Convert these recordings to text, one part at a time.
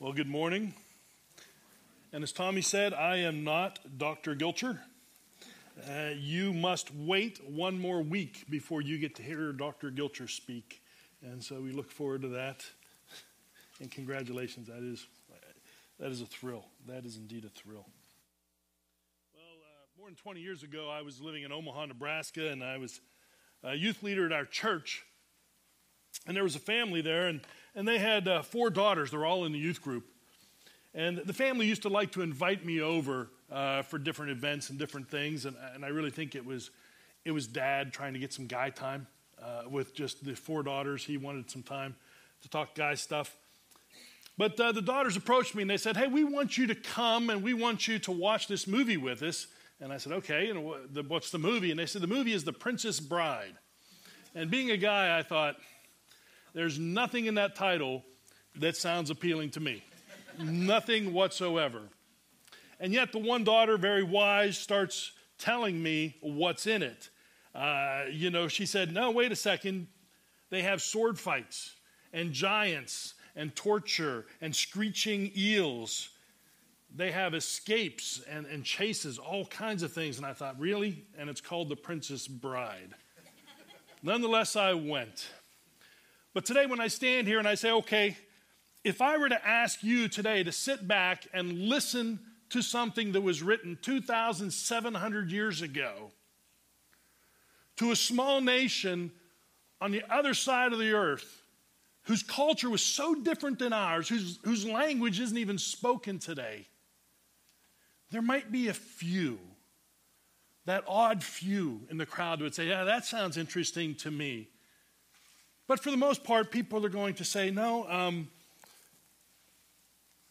Well, good morning. And as Tommy said, I am not Dr. Gilcher. Uh, you must wait one more week before you get to hear Dr. Gilcher speak. And so we look forward to that. And congratulations, that is, that is a thrill. That is indeed a thrill. Well, uh, more than 20 years ago, I was living in Omaha, Nebraska, and I was a youth leader at our church. And there was a family there, and, and they had uh, four daughters. They're all in the youth group. And the family used to like to invite me over uh, for different events and different things. And, and I really think it was, it was dad trying to get some guy time uh, with just the four daughters. He wanted some time to talk guy stuff. But uh, the daughters approached me and they said, Hey, we want you to come and we want you to watch this movie with us. And I said, Okay, and what's the movie? And they said, The movie is The Princess Bride. And being a guy, I thought, There's nothing in that title that sounds appealing to me. nothing whatsoever. And yet, the one daughter, very wise, starts telling me what's in it. Uh, you know, she said, No, wait a second. They have sword fights and giants and torture and screeching eels. They have escapes and, and chases, all kinds of things. And I thought, Really? And it's called The Princess Bride. Nonetheless, I went. But today, when I stand here and I say, Okay, if I were to ask you today to sit back and listen to something that was written 2,700 years ago to a small nation on the other side of the earth whose culture was so different than ours, whose, whose language isn't even spoken today, there might be a few, that odd few in the crowd would say, Yeah, that sounds interesting to me. But for the most part, people are going to say, No, um,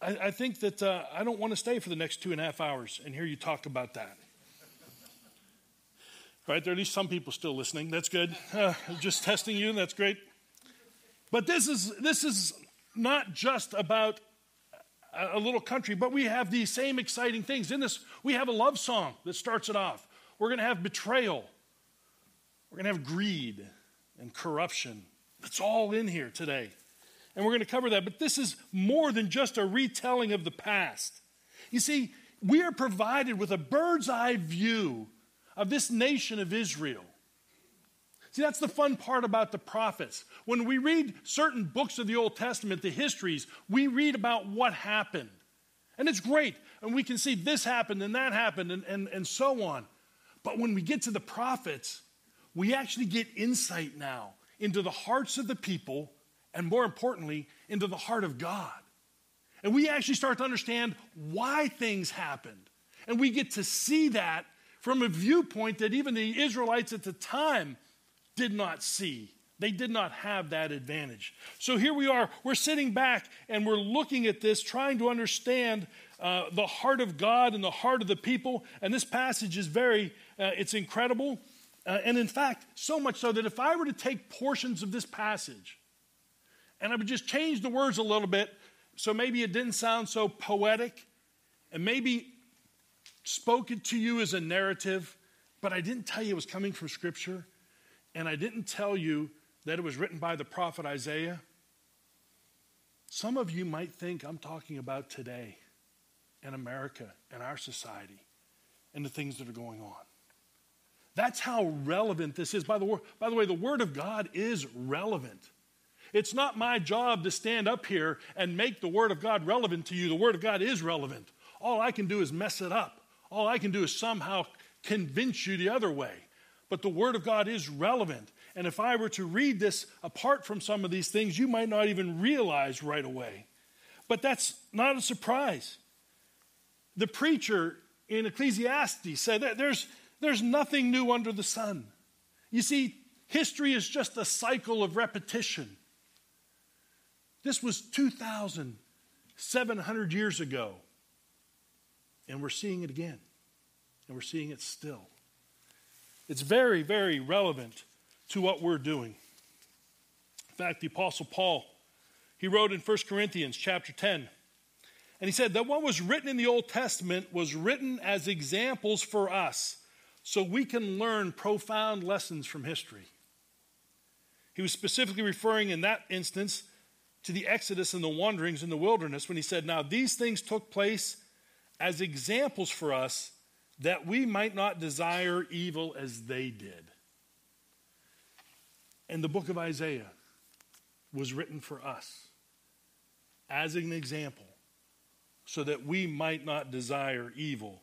I, I think that uh, I don't want to stay for the next two and a half hours and hear you talk about that. Right, there are at least some people still listening. That's good. Uh, just testing you. That's great. But this is this is not just about a, a little country, but we have these same exciting things. In this, we have a love song that starts it off. We're going to have betrayal. We're going to have greed and corruption. It's all in here today and we're going to cover that. But this is more than just a retelling of the past. You see, we are provided with a bird's eye view of this nation of Israel. See, that's the fun part about the prophets. When we read certain books of the Old Testament, the histories, we read about what happened. And it's great. And we can see this happened and that happened and, and, and so on. But when we get to the prophets, we actually get insight now into the hearts of the people and more importantly, into the heart of God. And we actually start to understand why things happened. And we get to see that from a viewpoint that even the Israelites at the time did not see. They did not have that advantage. So here we are, we're sitting back and we're looking at this, trying to understand uh, the heart of God and the heart of the people. And this passage is very, uh, it's incredible. Uh, and in fact, so much so that if I were to take portions of this passage and I would just change the words a little bit so maybe it didn't sound so poetic and maybe spoke it to you as a narrative, but I didn't tell you it was coming from Scripture and I didn't tell you that it was written by the prophet Isaiah. Some of you might think I'm talking about today in America and our society and the things that are going on. That's how relevant this is. By the, by the way, the Word of God is relevant. It's not my job to stand up here and make the Word of God relevant to you. The Word of God is relevant. All I can do is mess it up. All I can do is somehow convince you the other way. But the Word of God is relevant. And if I were to read this apart from some of these things, you might not even realize right away. But that's not a surprise. The preacher in Ecclesiastes said that there's, there's nothing new under the sun. You see, history is just a cycle of repetition. This was 2,700 years ago. And we're seeing it again. And we're seeing it still. It's very, very relevant to what we're doing. In fact, the Apostle Paul, he wrote in 1 Corinthians chapter 10, and he said that what was written in the Old Testament was written as examples for us so we can learn profound lessons from history. He was specifically referring in that instance to the Exodus and the wanderings in the wilderness when he said, Now these things took place as examples for us that we might not desire evil as they did. And the book of Isaiah was written for us as an example so that we might not desire evil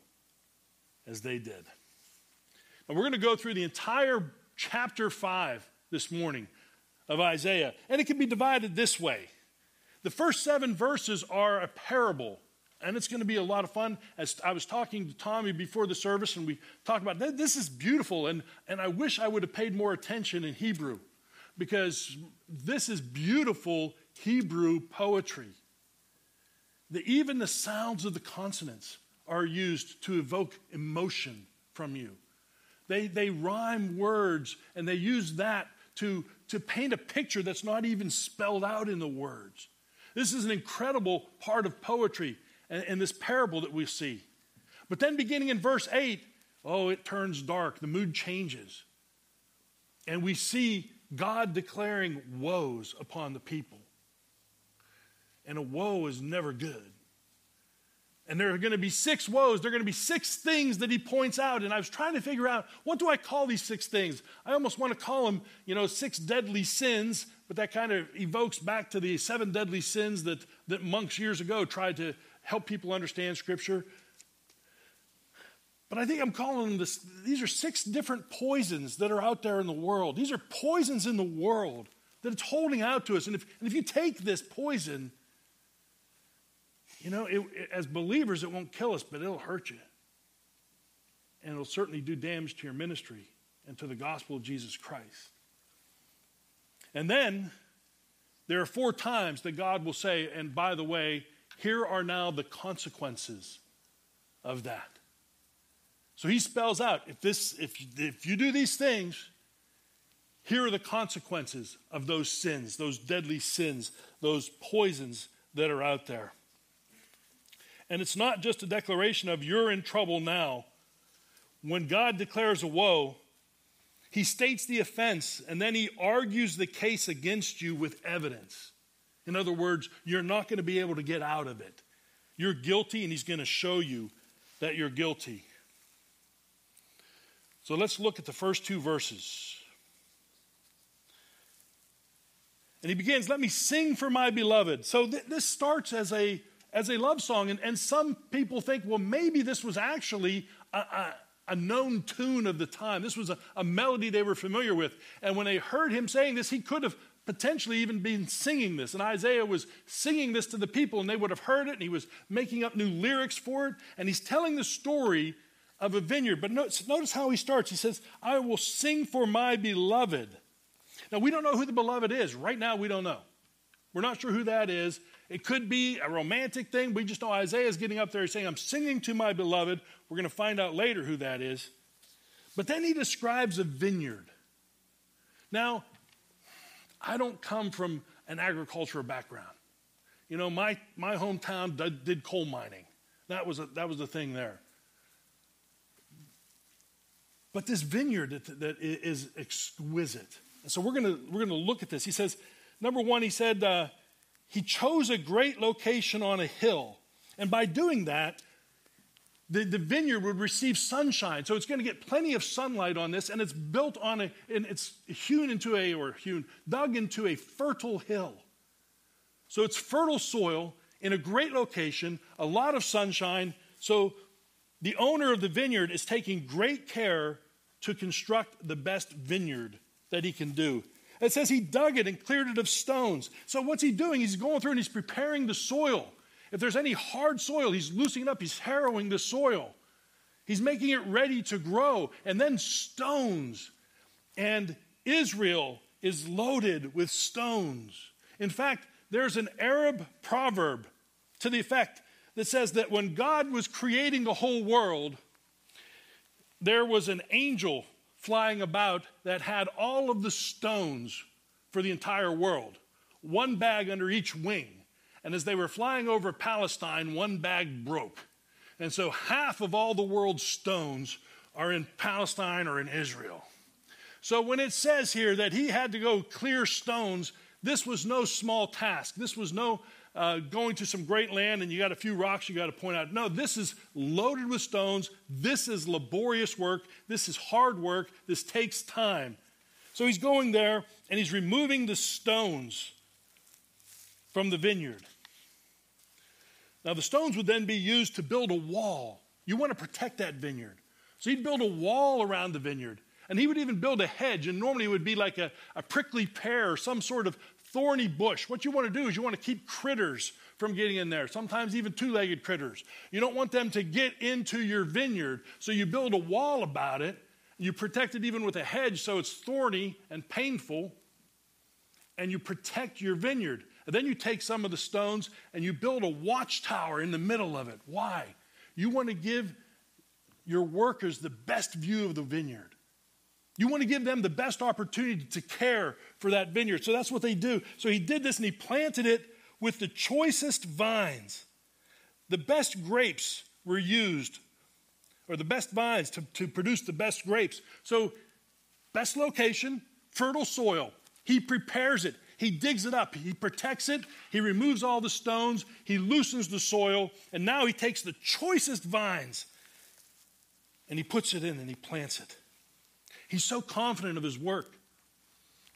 as they did. And we're going to go through the entire chapter 5 this morning of Isaiah. And it can be divided this way the first seven verses are a parable. And it's going to be a lot of fun. As I was talking to Tommy before the service, and we talked about this is beautiful, and, and I wish I would have paid more attention in Hebrew because this is beautiful Hebrew poetry. The, even the sounds of the consonants are used to evoke emotion from you. They, they rhyme words and they use that to, to paint a picture that's not even spelled out in the words. This is an incredible part of poetry and, and this parable that we see. But then, beginning in verse 8, oh, it turns dark. The mood changes. And we see God declaring woes upon the people. And a woe is never good. And there are going to be six woes. There are going to be six things that he points out. And I was trying to figure out what do I call these six things? I almost want to call them, you know, six deadly sins, but that kind of evokes back to the seven deadly sins that, that monks years ago tried to help people understand Scripture. But I think I'm calling them this, these are six different poisons that are out there in the world. These are poisons in the world that it's holding out to us. And if, and if you take this poison, you know, it, it, as believers, it won't kill us, but it'll hurt you. And it'll certainly do damage to your ministry and to the gospel of Jesus Christ. And then there are four times that God will say, and by the way, here are now the consequences of that. So he spells out if this if if you do these things, here are the consequences of those sins, those deadly sins, those poisons that are out there. And it's not just a declaration of you're in trouble now. When God declares a woe, he states the offense and then he argues the case against you with evidence. In other words, you're not going to be able to get out of it. You're guilty, and he's going to show you that you're guilty. So let's look at the first two verses. And he begins, Let me sing for my beloved. So th- this starts as a as a love song. And, and some people think, well, maybe this was actually a, a, a known tune of the time. This was a, a melody they were familiar with. And when they heard him saying this, he could have potentially even been singing this. And Isaiah was singing this to the people, and they would have heard it, and he was making up new lyrics for it. And he's telling the story of a vineyard. But notice, notice how he starts. He says, I will sing for my beloved. Now, we don't know who the beloved is. Right now, we don't know. We're not sure who that is. It could be a romantic thing. We just know Isaiah is getting up there saying, I'm singing to my beloved. We're going to find out later who that is. But then he describes a vineyard. Now, I don't come from an agricultural background. You know, my, my hometown did, did coal mining. That was, a, that was the thing there. But this vineyard that, that is exquisite. So we're going to we're to look at this. He says, number one, he said, uh, he chose a great location on a hill. And by doing that, the, the vineyard would receive sunshine. So it's going to get plenty of sunlight on this, and it's built on a, and it's hewn into a, or hewn, dug into a fertile hill. So it's fertile soil in a great location, a lot of sunshine. So the owner of the vineyard is taking great care to construct the best vineyard that he can do. It says he dug it and cleared it of stones. So what's he doing? He's going through and he's preparing the soil. If there's any hard soil, he's loosening up, he's harrowing the soil. He's making it ready to grow. And then stones. And Israel is loaded with stones. In fact, there's an Arab proverb to the effect that says that when God was creating the whole world, there was an angel flying about that had all of the stones for the entire world, one bag under each wing. And as they were flying over Palestine, one bag broke. And so half of all the world's stones are in Palestine or in Israel. So when it says here that he had to go clear stones, This was no small task. This was no uh, going to some great land and you got a few rocks you got to point out. No, this is loaded with stones. This is laborious work. This is hard work. This takes time. So he's going there and he's removing the stones from the vineyard. Now, the stones would then be used to build a wall. You want to protect that vineyard. So he'd build a wall around the vineyard. And he would even build a hedge, and normally it would be like a, a prickly pear or some sort of thorny bush. What you want to do is you want to keep critters from getting in there, sometimes even two legged critters. You don't want them to get into your vineyard, so you build a wall about it. You protect it even with a hedge so it's thorny and painful, and you protect your vineyard. And then you take some of the stones and you build a watchtower in the middle of it. Why? You want to give your workers the best view of the vineyard. You want to give them the best opportunity to care for that vineyard. So that's what they do. So he did this and he planted it with the choicest vines. The best grapes were used, or the best vines to, to produce the best grapes. So, best location, fertile soil. He prepares it. He digs it up, he protects it, he removes all the stones, he loosens the soil, and now he takes the choicest vines and he puts it in and he plants it. He's so confident of his work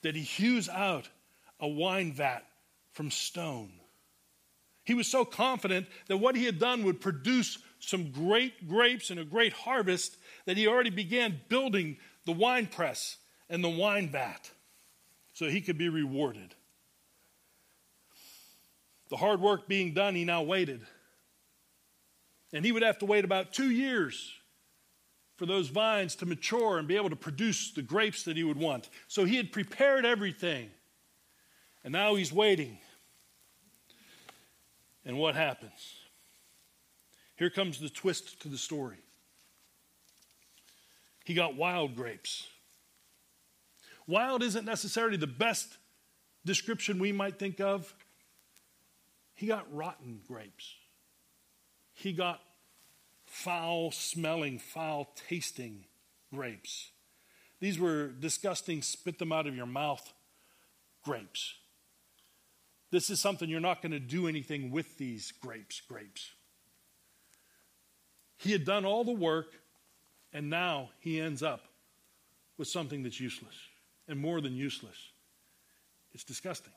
that he hews out a wine vat from stone. He was so confident that what he had done would produce some great grapes and a great harvest that he already began building the wine press and the wine vat so he could be rewarded. The hard work being done, he now waited. And he would have to wait about two years for those vines to mature and be able to produce the grapes that he would want. So he had prepared everything. And now he's waiting. And what happens? Here comes the twist to the story. He got wild grapes. Wild isn't necessarily the best description we might think of. He got rotten grapes. He got foul smelling, foul tasting grapes. These were disgusting, spit them out of your mouth grapes. This is something you're not going to do anything with these grapes, grapes. He had done all the work, and now he ends up with something that's useless and more than useless. It's disgusting.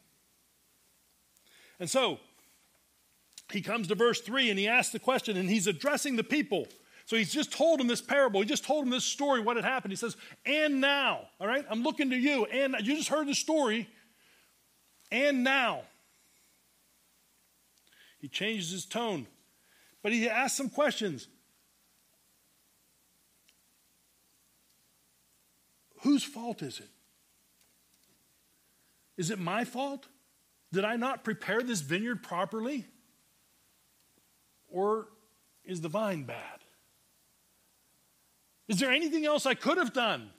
And so, he comes to verse 3 and he asks the question, and he's addressing the people. So he's just told them this parable. He just told them this story, what had happened. He says, And now, all right, I'm looking to you. And you just heard the story. And now. He changes his tone, but he asks some questions. Whose fault is it? Is it my fault? Did I not prepare this vineyard properly? Or is the vine bad? Is there anything else I could have done?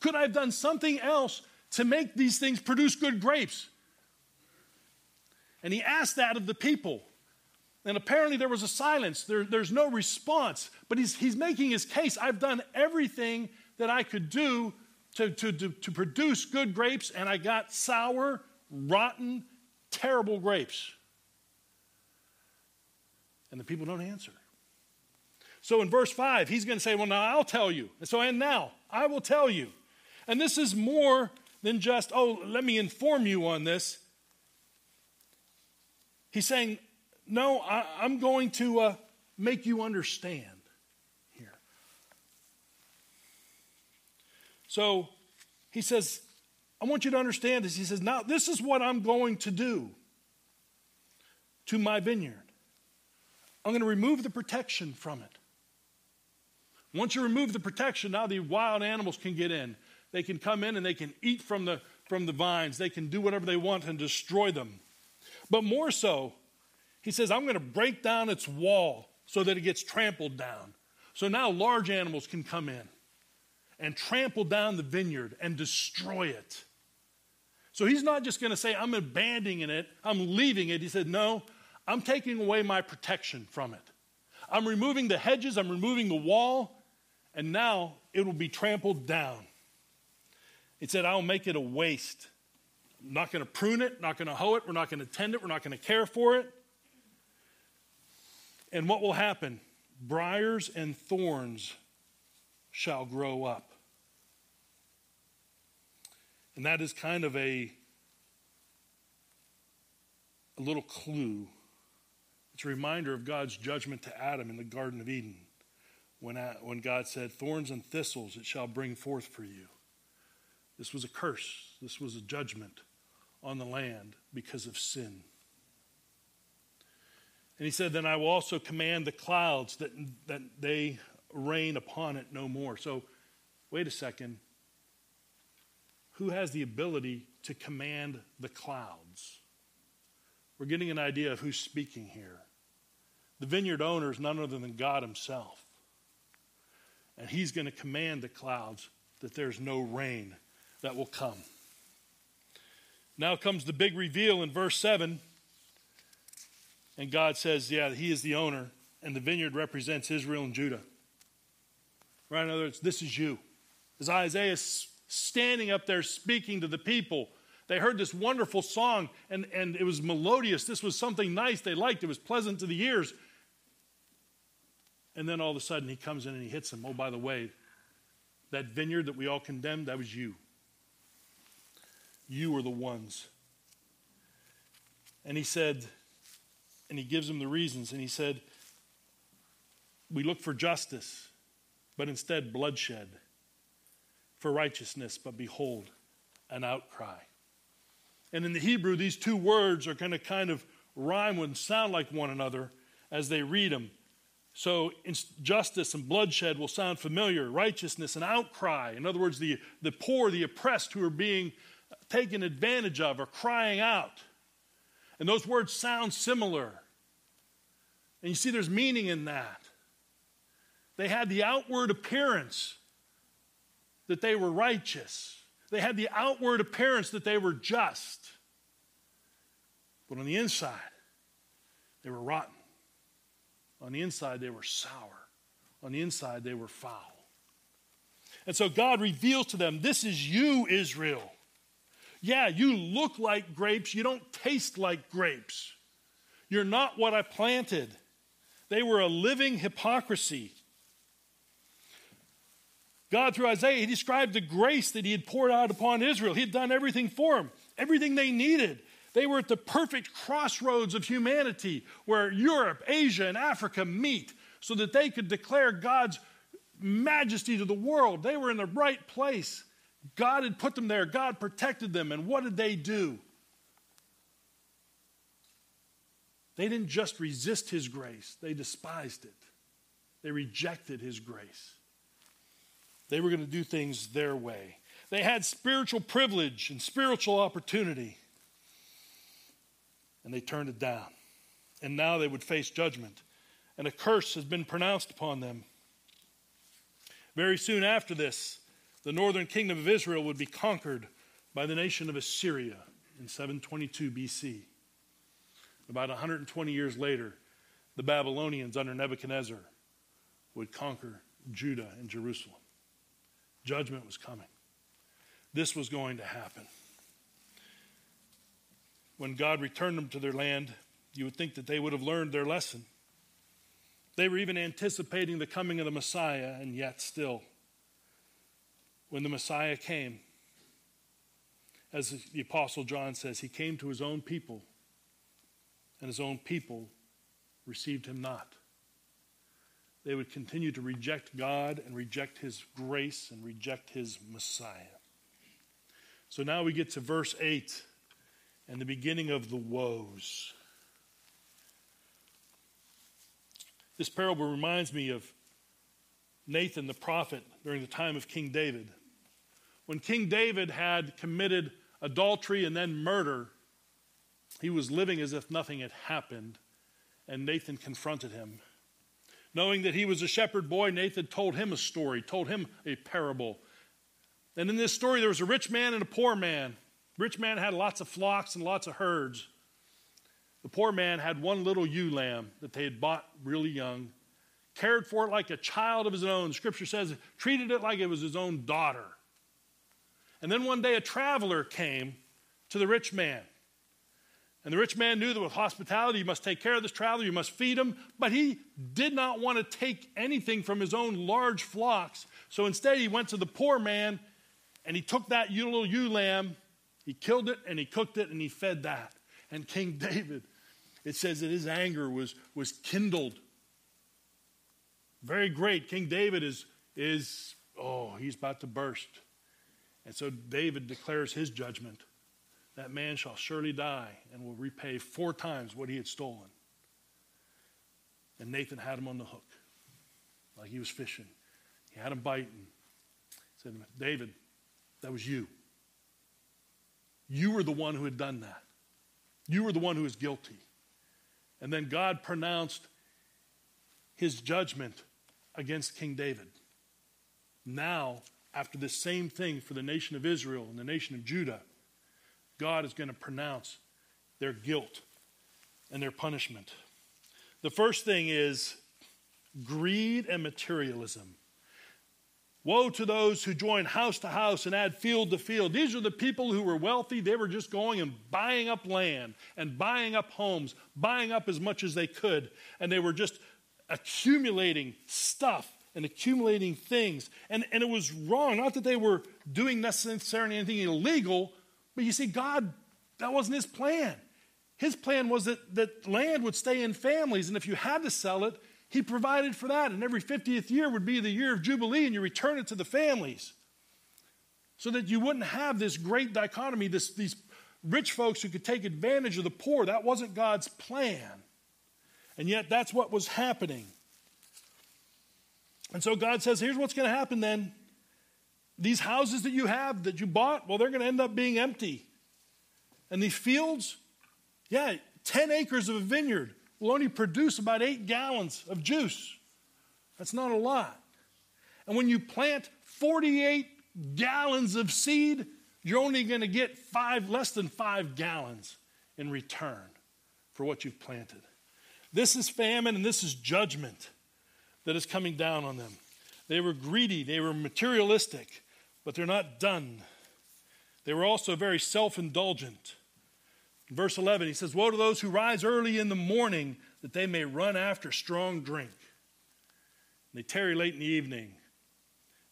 Could I have done something else to make these things produce good grapes? And he asked that of the people. And apparently there was a silence. There, there's no response. But he's, he's making his case. I've done everything that I could do to, to, to, to produce good grapes, and I got sour, rotten, terrible grapes. And the people don't answer. So in verse 5, he's going to say, Well, now I'll tell you. And so, and now I will tell you. And this is more than just, Oh, let me inform you on this. He's saying, No, I, am going to uh, make you understand. Here. So he says, I want you to understand this. He says, Now, this is what I'm going to do to my vineyard. I'm going to remove the protection from it. Once you remove the protection, now the wild animals can get in. They can come in and they can eat from the, from the vines. They can do whatever they want and destroy them. But more so, he says, I'm going to break down its wall so that it gets trampled down. So now large animals can come in and trample down the vineyard and destroy it. So he's not just going to say, I'm abandoning it, I'm leaving it. He said, No, I'm taking away my protection from it. I'm removing the hedges, I'm removing the wall, and now it will be trampled down. He said, I'll make it a waste, I'm not going to prune it, not going to hoe it, we're not going to tend it, we're not going to care for it. And what will happen? Briars and thorns shall grow up. And that is kind of a, a little clue. It's a reminder of God's judgment to Adam in the Garden of Eden when, when God said, Thorns and thistles it shall bring forth for you. This was a curse, this was a judgment on the land because of sin. And he said, Then I will also command the clouds that, that they rain upon it no more. So, wait a second. Who has the ability to command the clouds? We're getting an idea of who's speaking here. The vineyard owner is none other than God Himself. And He's going to command the clouds that there's no rain that will come. Now comes the big reveal in verse 7. And God says, Yeah, He is the owner, and the vineyard represents Israel and Judah. Right? In other words, this is you. As Isaiah is standing up there speaking to the people, they heard this wonderful song, and, and it was melodious. This was something nice they liked, it was pleasant to the ears. And then all of a sudden, he comes in and he hits them. Oh, by the way, that vineyard that we all condemned, that was you. You were the ones. And he said, and he gives them the reasons, and he said, We look for justice, but instead bloodshed, for righteousness, but behold, an outcry. And in the Hebrew, these two words are going to kind of rhyme and sound like one another as they read them. So, justice and bloodshed will sound familiar, righteousness and outcry. In other words, the, the poor, the oppressed who are being uh, taken advantage of are crying out. And those words sound similar. And you see, there's meaning in that. They had the outward appearance that they were righteous, they had the outward appearance that they were just. But on the inside, they were rotten. On the inside, they were sour. On the inside, they were foul. And so God reveals to them this is you, Israel. Yeah, you look like grapes, you don't taste like grapes. You're not what I planted. They were a living hypocrisy. God, through Isaiah, he described the grace that he had poured out upon Israel. He had done everything for them, everything they needed. They were at the perfect crossroads of humanity where Europe, Asia, and Africa meet so that they could declare God's majesty to the world. They were in the right place. God had put them there, God protected them, and what did they do? They didn't just resist His grace, they despised it. They rejected His grace. They were going to do things their way. They had spiritual privilege and spiritual opportunity, and they turned it down. And now they would face judgment, and a curse has been pronounced upon them. Very soon after this, the northern kingdom of Israel would be conquered by the nation of Assyria in 722 BC. About 120 years later, the Babylonians under Nebuchadnezzar would conquer Judah and Jerusalem. Judgment was coming. This was going to happen. When God returned them to their land, you would think that they would have learned their lesson. They were even anticipating the coming of the Messiah, and yet still when the Messiah came, as the Apostle John says, he came to his own people, and his own people received him not. They would continue to reject God and reject his grace and reject his Messiah. So now we get to verse 8 and the beginning of the woes. This parable reminds me of Nathan the prophet during the time of King David. When King David had committed adultery and then murder, he was living as if nothing had happened, and Nathan confronted him. Knowing that he was a shepherd boy, Nathan told him a story, told him a parable. And in this story, there was a rich man and a poor man. rich man had lots of flocks and lots of herds. The poor man had one little ewe lamb that they had bought really young, cared for it like a child of his own. Scripture says, treated it like it was his own daughter. And then one day a traveler came to the rich man. And the rich man knew that with hospitality, you must take care of this traveler, you must feed him. But he did not want to take anything from his own large flocks. So instead, he went to the poor man and he took that little ewe lamb, he killed it, and he cooked it, and he fed that. And King David, it says that his anger was, was kindled. Very great. King David is, is, oh, he's about to burst. And so David declares his judgment that man shall surely die and will repay four times what he had stolen. And Nathan had him on the hook, like he was fishing. He had him biting. Said, to David, that was you. You were the one who had done that. You were the one who was guilty. And then God pronounced his judgment against King David. Now, after the same thing for the nation of Israel and the nation of Judah, God is going to pronounce their guilt and their punishment. The first thing is greed and materialism. Woe to those who join house to house and add field to field. These are the people who were wealthy. They were just going and buying up land and buying up homes, buying up as much as they could. And they were just accumulating stuff and accumulating things. And, and it was wrong. Not that they were doing necessarily anything illegal, but you see, God, that wasn't his plan. His plan was that, that land would stay in families, and if you had to sell it, he provided for that. And every 50th year would be the year of Jubilee, and you return it to the families. So that you wouldn't have this great dichotomy, this, these rich folks who could take advantage of the poor. That wasn't God's plan. And yet, that's what was happening. And so God says, here's what's going to happen then. These houses that you have that you bought, well, they're going to end up being empty. And these fields, yeah, 10 acres of a vineyard will only produce about eight gallons of juice. That's not a lot. And when you plant 48 gallons of seed, you're only going to get five, less than five gallons in return for what you've planted. This is famine and this is judgment that is coming down on them. They were greedy, they were materialistic, but they're not done. They were also very self indulgent. Verse 11, he says, Woe to those who rise early in the morning that they may run after strong drink. They tarry late in the evening.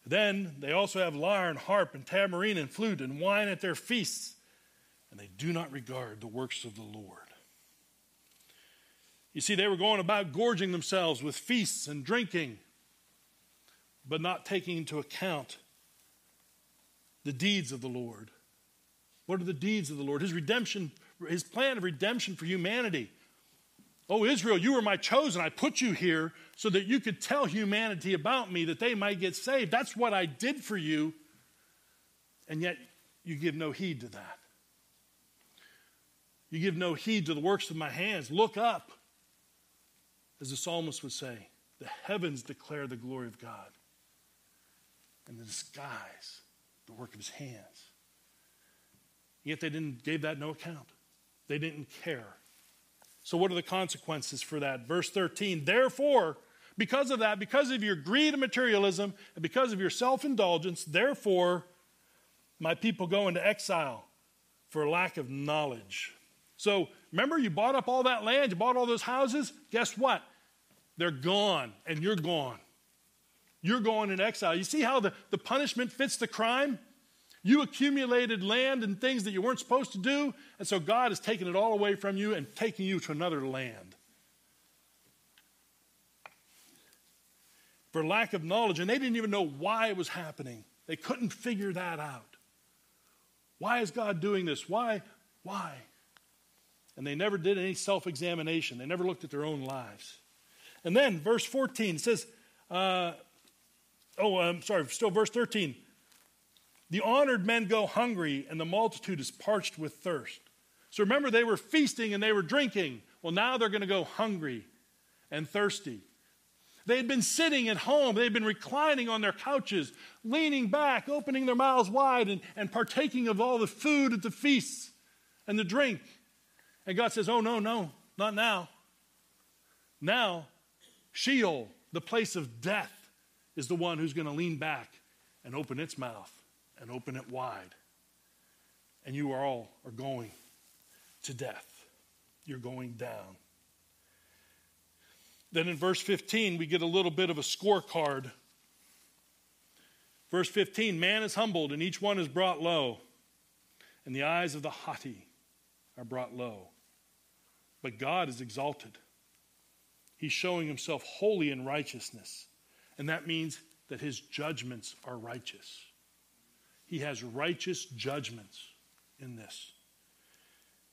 Then they also have lyre and harp and tambourine and flute and wine at their feasts, and they do not regard the works of the Lord. You see, they were going about gorging themselves with feasts and drinking, but not taking into account the deeds of the Lord. What are the deeds of the Lord? His redemption, his plan of redemption for humanity. Oh, Israel, you were my chosen. I put you here so that you could tell humanity about me, that they might get saved. That's what I did for you. And yet, you give no heed to that. You give no heed to the works of my hands. Look up, as the psalmist would say. The heavens declare the glory of God, and the skies the work of his hands. Yet they didn't gave that no account. They didn't care. So what are the consequences for that? Verse 13, therefore, because of that, because of your greed and materialism, and because of your self-indulgence, therefore my people go into exile for lack of knowledge. So remember, you bought up all that land, you bought all those houses. Guess what? They're gone, and you're gone you're going in exile. You see how the, the punishment fits the crime? You accumulated land and things that you weren't supposed to do, and so God is taking it all away from you and taking you to another land. For lack of knowledge, and they didn't even know why it was happening. They couldn't figure that out. Why is God doing this? Why? Why? And they never did any self examination. They never looked at their own lives. And then, verse 14 says, uh, Oh, I'm sorry, still verse 13. The honored men go hungry, and the multitude is parched with thirst. So remember, they were feasting and they were drinking. Well, now they're going to go hungry and thirsty. They had been sitting at home, they had been reclining on their couches, leaning back, opening their mouths wide, and, and partaking of all the food at the feasts and the drink. And God says, Oh, no, no, not now. Now, Sheol, the place of death, is the one who's going to lean back and open its mouth and open it wide. and you are all are going to death. You're going down. Then in verse 15, we get a little bit of a scorecard. Verse 15 Man is humbled, and each one is brought low, and the eyes of the haughty are brought low. But God is exalted. He's showing himself holy in righteousness, and that means that his judgments are righteous. He has righteous judgments in this.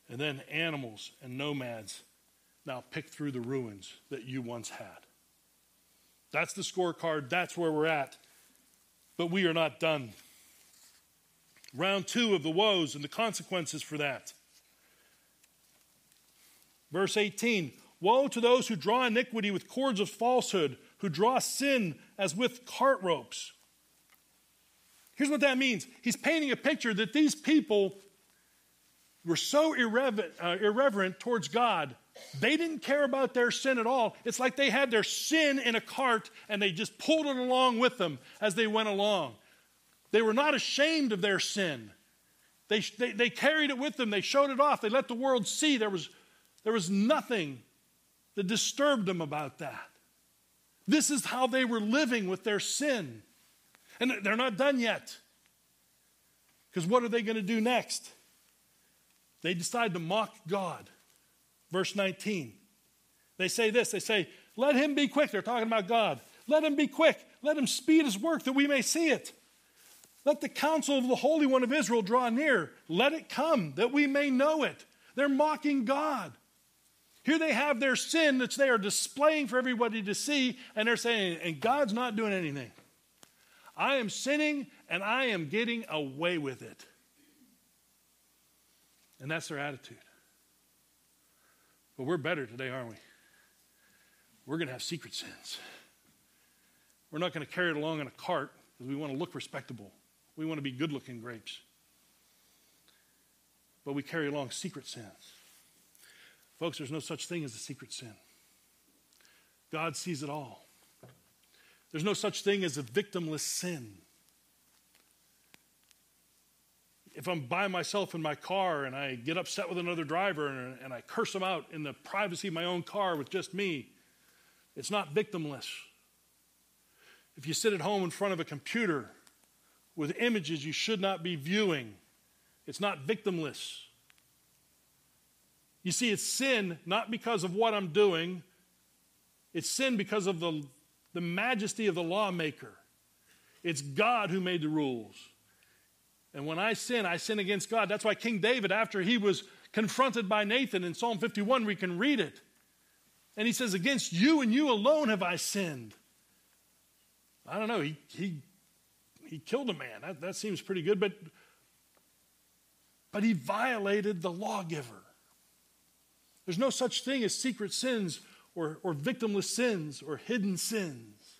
And then animals and nomads now pick through the ruins that you once had. That's the scorecard. That's where we're at. But we are not done. Round two of the woes and the consequences for that. Verse 18 Woe to those who draw iniquity with cords of falsehood, who draw sin as with cart ropes. Here's what that means He's painting a picture that these people were so irreverent, uh, irreverent towards God, they didn't care about their sin at all. It's like they had their sin in a cart and they just pulled it along with them as they went along. They were not ashamed of their sin. They, they, they carried it with them. They showed it off. They let the world see there was, there was nothing that disturbed them about that. This is how they were living with their sin. And they're not done yet. Because what are they going to do next? They decide to mock God. Verse 19. They say this they say, Let him be quick. They're talking about God. Let him be quick. Let him speed his work that we may see it. Let the counsel of the Holy One of Israel draw near. Let it come that we may know it. They're mocking God. Here they have their sin that they are displaying for everybody to see, and they're saying, and God's not doing anything. I am sinning and I am getting away with it. And that's their attitude. But we're better today, aren't we? We're going to have secret sins. We're not going to carry it along in a cart because we want to look respectable. We want to be good looking grapes. But we carry along secret sins. Folks, there's no such thing as a secret sin. God sees it all. There's no such thing as a victimless sin if I'm by myself in my car and I get upset with another driver and, I curse them out in the privacy of my own car with just me, it's not victimless. If you sit at home in front of a computer with images you should not be viewing, it's not victimless. You see, it's sin not because of what I'm doing, it's sin because of the, the majesty of the lawmaker. It's God who made the rules. And when I sin, I sin against God. That's why King David, after he was confronted by Nathan in Psalm 51, we can read it. And he says, Against you and you alone have I sinned. I don't know, he, he, he killed a man. That, that seems pretty good, but, but he violated the lawgiver. There's no such thing as secret sins or, or victimless sins or hidden sins.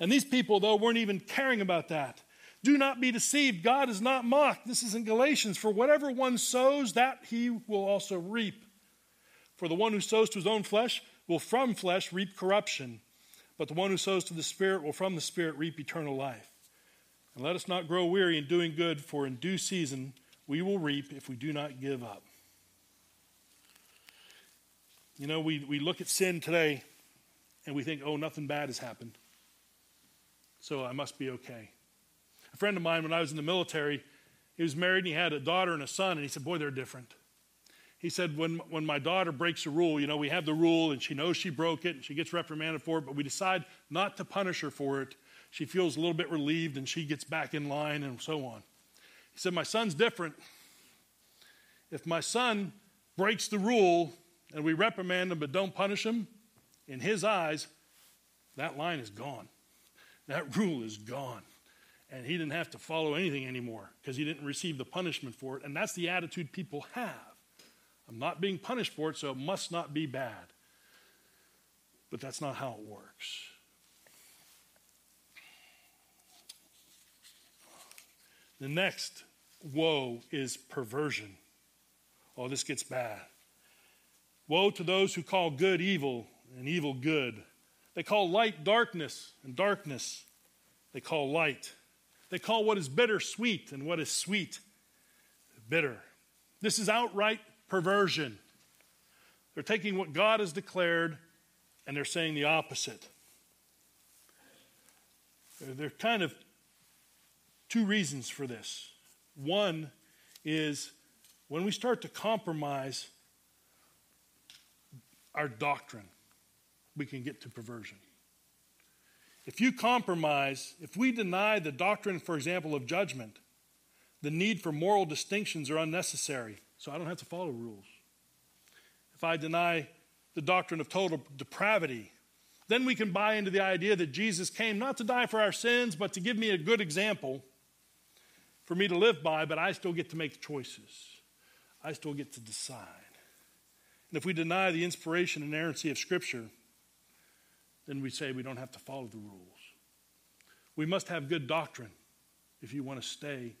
And these people, though, weren't even caring about that. Do not be deceived. God is not mocked. This is in Galatians. For whatever one sows, that he will also reap. For the one who sows to his own flesh will from flesh reap corruption, but the one who sows to the Spirit will from the Spirit reap eternal life. And let us not grow weary in doing good, for in due season we will reap if we do not give up. You know, we, we look at sin today and we think, oh, nothing bad has happened, so I must be okay. A friend of mine, when I was in the military, he was married and he had a daughter and a son, and he said, Boy, they're different. He said, when, when my daughter breaks a rule, you know, we have the rule and she knows she broke it and she gets reprimanded for it, but we decide not to punish her for it. She feels a little bit relieved and she gets back in line and so on. He said, My son's different. If my son breaks the rule and we reprimand him but don't punish him, in his eyes, that line is gone. That rule is gone and he didn't have to follow anything anymore because he didn't receive the punishment for it. And that's the attitude people have. I'm not being punished for it, so it must not be bad. But that's not how it works. The next woe is perversion. Oh, this gets bad. Woe to those who call good evil and evil good. They call light darkness and darkness they call light. They call what is bitter sweet and what is sweet bitter. This is outright perversion. They're taking what God has declared and they're saying the opposite. There are kind of two reasons for this. One is when we start to compromise our doctrine, we can get to perversion. If you compromise, if we deny the doctrine, for example, of judgment, the need for moral distinctions are unnecessary, so I don't have to follow rules. If I deny the doctrine of total depravity, then we can buy into the idea that Jesus came not to die for our sins, but to give me a good example for me to live by, but I still get to make the choices. I still get to decide. And if we deny the inspiration and inerrancy of Scripture, then we say we don't have to follow the rules. We must have good doctrine if you want to stay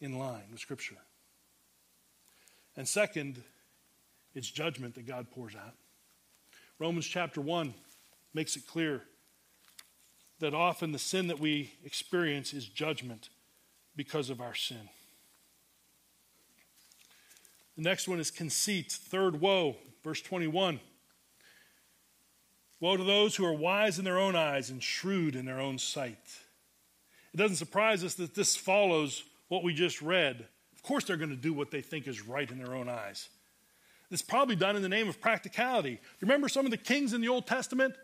in line with Scripture. And second, it's judgment that God pours out. Romans chapter 1 makes it clear that often the sin that we experience is judgment because of our sin. The next one is conceit. Third woe, verse 21. Woe to those who are wise in their own eyes and shrewd in their own sight. It doesn't surprise us that this follows what we just read. Of course, they're going to do what they think is right in their own eyes. It's probably done in the name of practicality. Remember some of the kings in the Old Testament?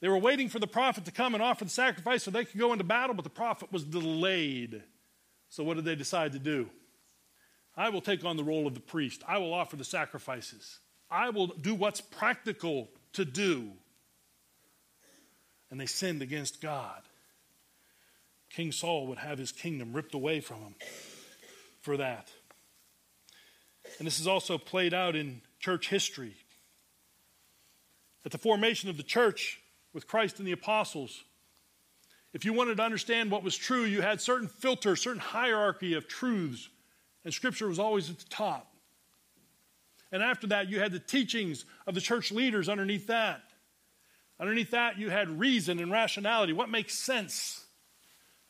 They were waiting for the prophet to come and offer the sacrifice so they could go into battle, but the prophet was delayed. So, what did they decide to do? I will take on the role of the priest. I will offer the sacrifices. I will do what's practical to do. And they sinned against God. King Saul would have his kingdom ripped away from him for that. And this is also played out in church history. At the formation of the church with Christ and the apostles, if you wanted to understand what was true, you had certain filter, certain hierarchy of truths, and Scripture was always at the top. And after that, you had the teachings of the church leaders underneath that. Underneath that, you had reason and rationality. What makes sense?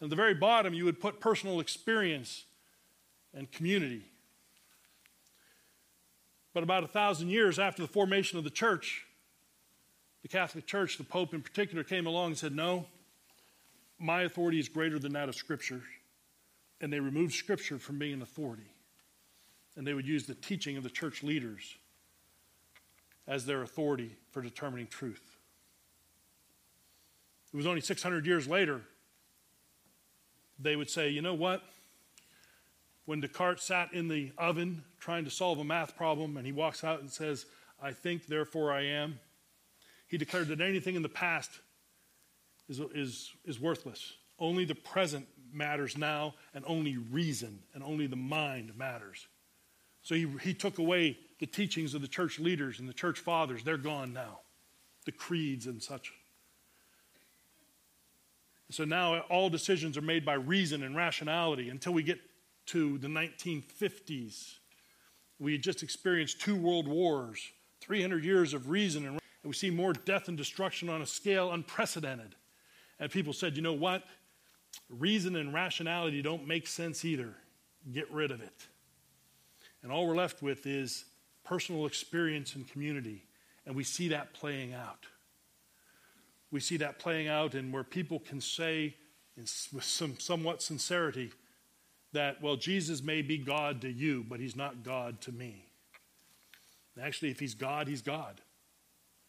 And at the very bottom, you would put personal experience and community. But about a thousand years after the formation of the church, the Catholic Church, the Pope in particular, came along and said, No, my authority is greater than that of Scripture. And they removed Scripture from being an authority and they would use the teaching of the church leaders as their authority for determining truth. It was only 600 years later they would say, you know what? When Descartes sat in the oven trying to solve a math problem and he walks out and says, I think, therefore I am, he declared that anything in the past is, is, is worthless. Only the present matters now, and only reason and only the mind matters. So he, he took away the teachings of the church leaders and the church fathers. They're gone now, the creeds and such. So now all decisions are made by reason and rationality until we get to the 1950s. We had just experienced two world wars, 300 years of reason, and we see more death and destruction on a scale unprecedented. And people said, you know what? Reason and rationality don't make sense either. Get rid of it. And all we're left with is personal experience and community. And we see that playing out. We see that playing out and where people can say with some somewhat sincerity that, well, Jesus may be God to you, but he's not God to me. And actually, if he's God, he's God.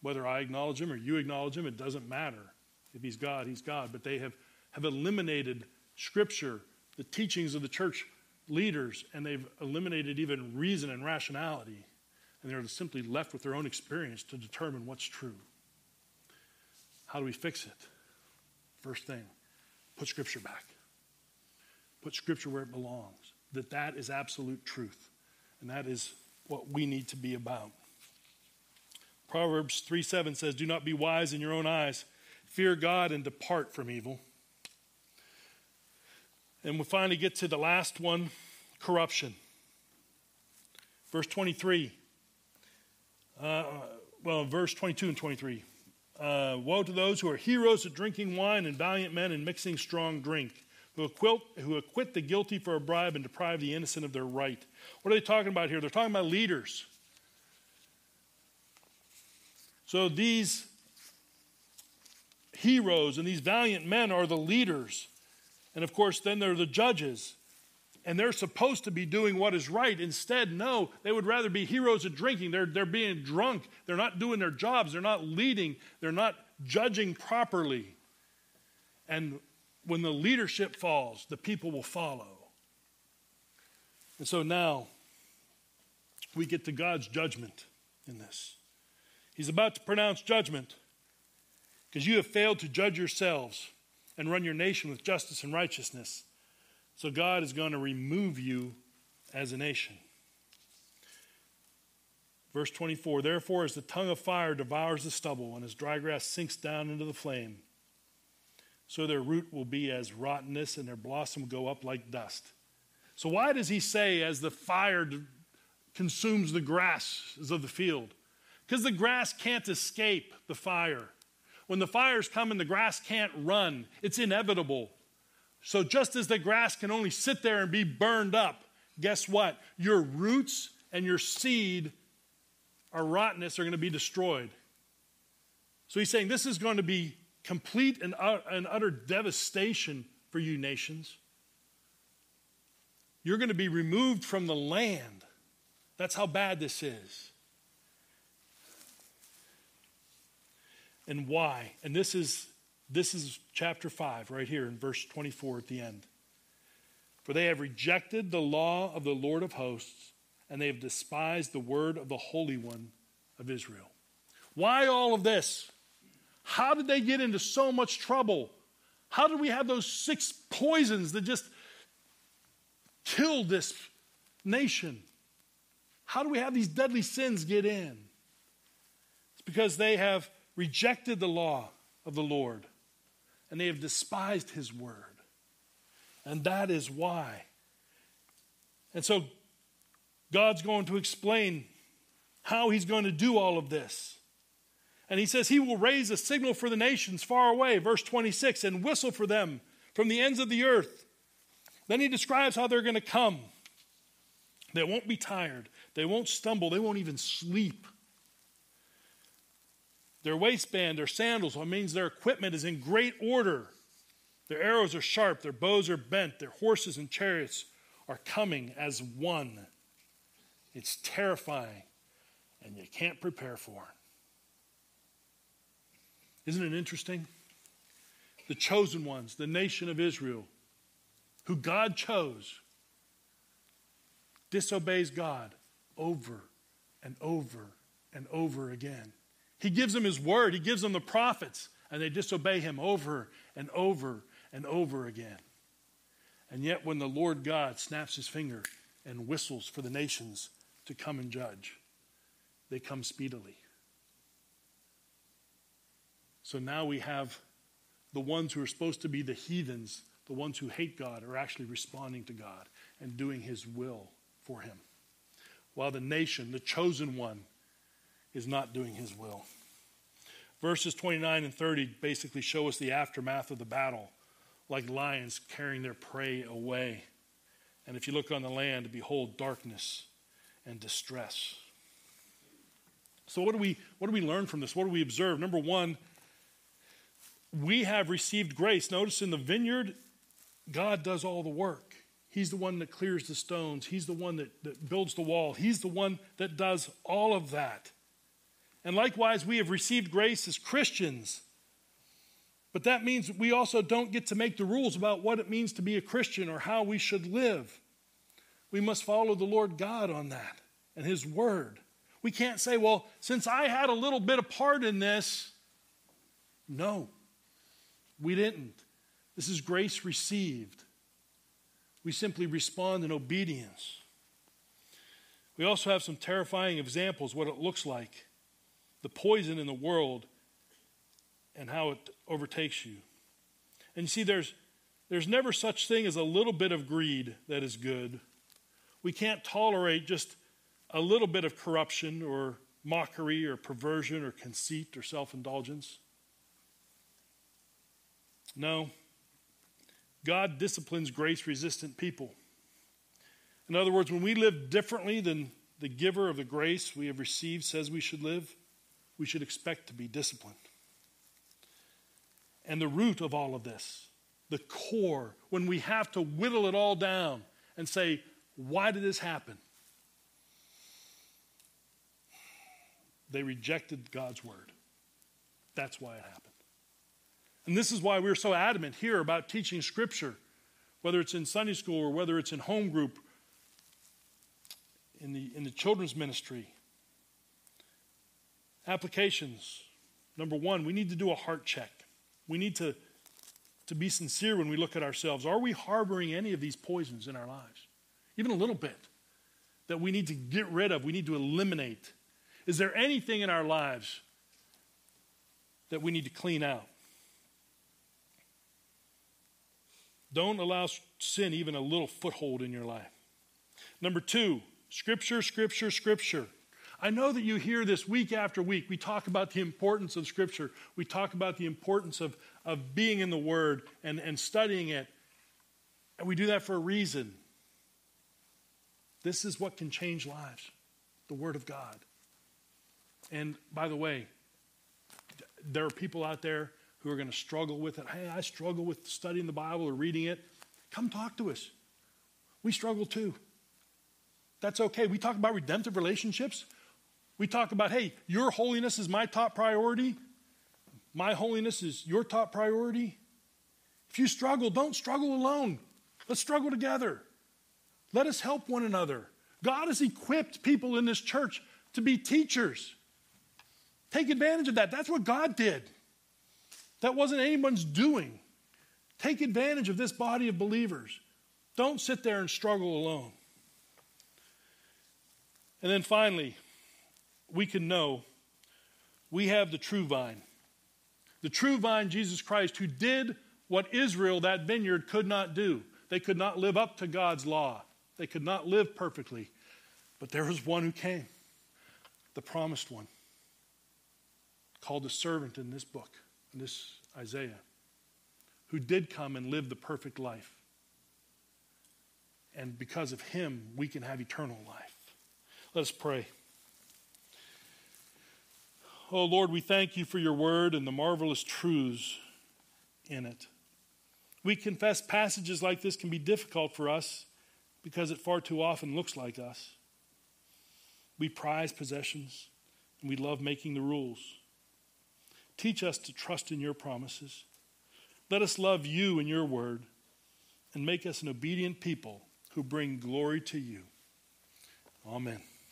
Whether I acknowledge him or you acknowledge him, it doesn't matter. If he's God, he's God. But they have, have eliminated Scripture, the teachings of the church leaders and they've eliminated even reason and rationality, and they're simply left with their own experience to determine what's true. How do we fix it? First thing, put Scripture back. Put Scripture where it belongs. That that is absolute truth, and that is what we need to be about. Proverbs 3 7 says, Do not be wise in your own eyes. Fear God and depart from evil. And we finally get to the last one corruption. Verse 23. Uh, well, verse 22 and 23. Uh, Woe to those who are heroes at drinking wine and valiant men in mixing strong drink, who acquit, who acquit the guilty for a bribe and deprive the innocent of their right. What are they talking about here? They're talking about leaders. So these heroes and these valiant men are the leaders. And of course, then they're the judges. And they're supposed to be doing what is right. Instead, no, they would rather be heroes of drinking. They're, they're being drunk. They're not doing their jobs. They're not leading. They're not judging properly. And when the leadership falls, the people will follow. And so now we get to God's judgment in this. He's about to pronounce judgment because you have failed to judge yourselves and run your nation with justice and righteousness. So God is going to remove you as a nation. Verse 24 Therefore, as the tongue of fire devours the stubble, and as dry grass sinks down into the flame, so their root will be as rottenness, and their blossom will go up like dust. So, why does he say, as the fire consumes the grasses of the field? Because the grass can't escape the fire. When the fire's come and the grass can't run, it's inevitable. So, just as the grass can only sit there and be burned up, guess what? Your roots and your seed are rottenness are going to be destroyed. So, he's saying this is going to be complete and, utter devastation for you nations. You're going to be removed from the land. That's how bad this is. And why. And this is this is chapter 5 right here in verse 24 at the end. For they have rejected the law of the Lord of hosts, and they have despised the word of the Holy One of Israel. Why all of this? How did they get into so much trouble? How did we have those six poisons that just killed this nation? How do we have these deadly sins get in? It's because they have rejected the law of the Lord, and they have despised his word. And that is why. And so God's going to explain how he's going to do all of this. And he says he will raise a signal for the nations far away, verse 26, and whistle for them from the ends of the earth. Then he describes how they're going to come. They won't be tired, they won't stumble, they won't even sleep their waistband, their sandals, it means their equipment is in great order. Their arrows are sharp, their bows are bent, their horses and chariots are coming as one. It's terrifying, and you can't prepare for it. Isn't it interesting? The chosen ones, the nation of Israel, who God chose, disobeys God over and over and over again. He gives them his word, he gives them the prophets, and they disobey him over and over and over again. And yet, when the Lord God snaps his finger and whistles for the nations to come and judge, they come speedily. So now we have the ones who are supposed to be the heathens, the ones who hate God, are actually responding to God and doing his will for him. While the nation, the chosen one, is not doing his will. Verses 29 and 30 basically show us the aftermath of the battle, like lions carrying their prey away. And if you look on the land, behold darkness and distress. So, what do we, what do we learn from this? What do we observe? Number one, we have received grace. Notice in the vineyard, God does all the work. He's the one that clears the stones, He's the one that, that builds the wall, He's the one that does all of that. And likewise, we have received grace as Christians. But that means we also don't get to make the rules about what it means to be a Christian or how we should live. We must follow the Lord God on that and His Word. We can't say, well, since I had a little bit of part in this, no, we didn't. This is grace received. We simply respond in obedience. We also have some terrifying examples what it looks like the poison in the world and how it overtakes you. And you see, there's, there's never such thing as a little bit of greed that is good. We can't tolerate just a little bit of corruption or mockery or perversion or conceit or self indulgence. No. God disciplines grace resistant people. In other words, when we live differently than the giver of the grace we have received says we should live, we should expect to be disciplined. And the root of all of this, the core, when we have to whittle it all down and say, why did this happen? They rejected God's word. That's why it happened. And this is why we're so adamant here about teaching Scripture, whether it's in Sunday school or whether it's in home group, in the, in the children's ministry. Applications. Number one, we need to do a heart check. We need to, to be sincere when we look at ourselves. Are we harboring any of these poisons in our lives? Even a little bit that we need to get rid of, we need to eliminate. Is there anything in our lives that we need to clean out? Don't allow sin even a little foothold in your life. Number two, scripture, scripture, scripture. I know that you hear this week after week. We talk about the importance of scripture, we talk about the importance of, of being in the Word and, and studying it. And we do that for a reason. This is what can change lives the Word of God. And by the way, there are people out there who are going to struggle with it. Hey, I struggle with studying the Bible or reading it. Come talk to us. We struggle too. That's okay. We talk about redemptive relationships. We talk about, hey, your holiness is my top priority. My holiness is your top priority. If you struggle, don't struggle alone. Let's struggle together. Let us help one another. God has equipped people in this church to be teachers. Take advantage of that. That's what God did. That wasn't anyone's doing. Take advantage of this body of believers. Don't sit there and struggle alone. And then finally, we can know we have the true vine. The true vine, Jesus Christ, who did what Israel, that vineyard, could not do. They could not live up to God's law, they could not live perfectly. But there was one who came, the promised one, called the servant in this book in this Isaiah, who did come and live the perfect life. And because of him, we can have eternal life. Let us pray. Oh Lord, we thank you for your word and the marvelous truths in it. We confess passages like this can be difficult for us because it far too often looks like us. We prize possessions and we love making the rules. Teach us to trust in your promises. Let us love you and your word and make us an obedient people who bring glory to you. Amen.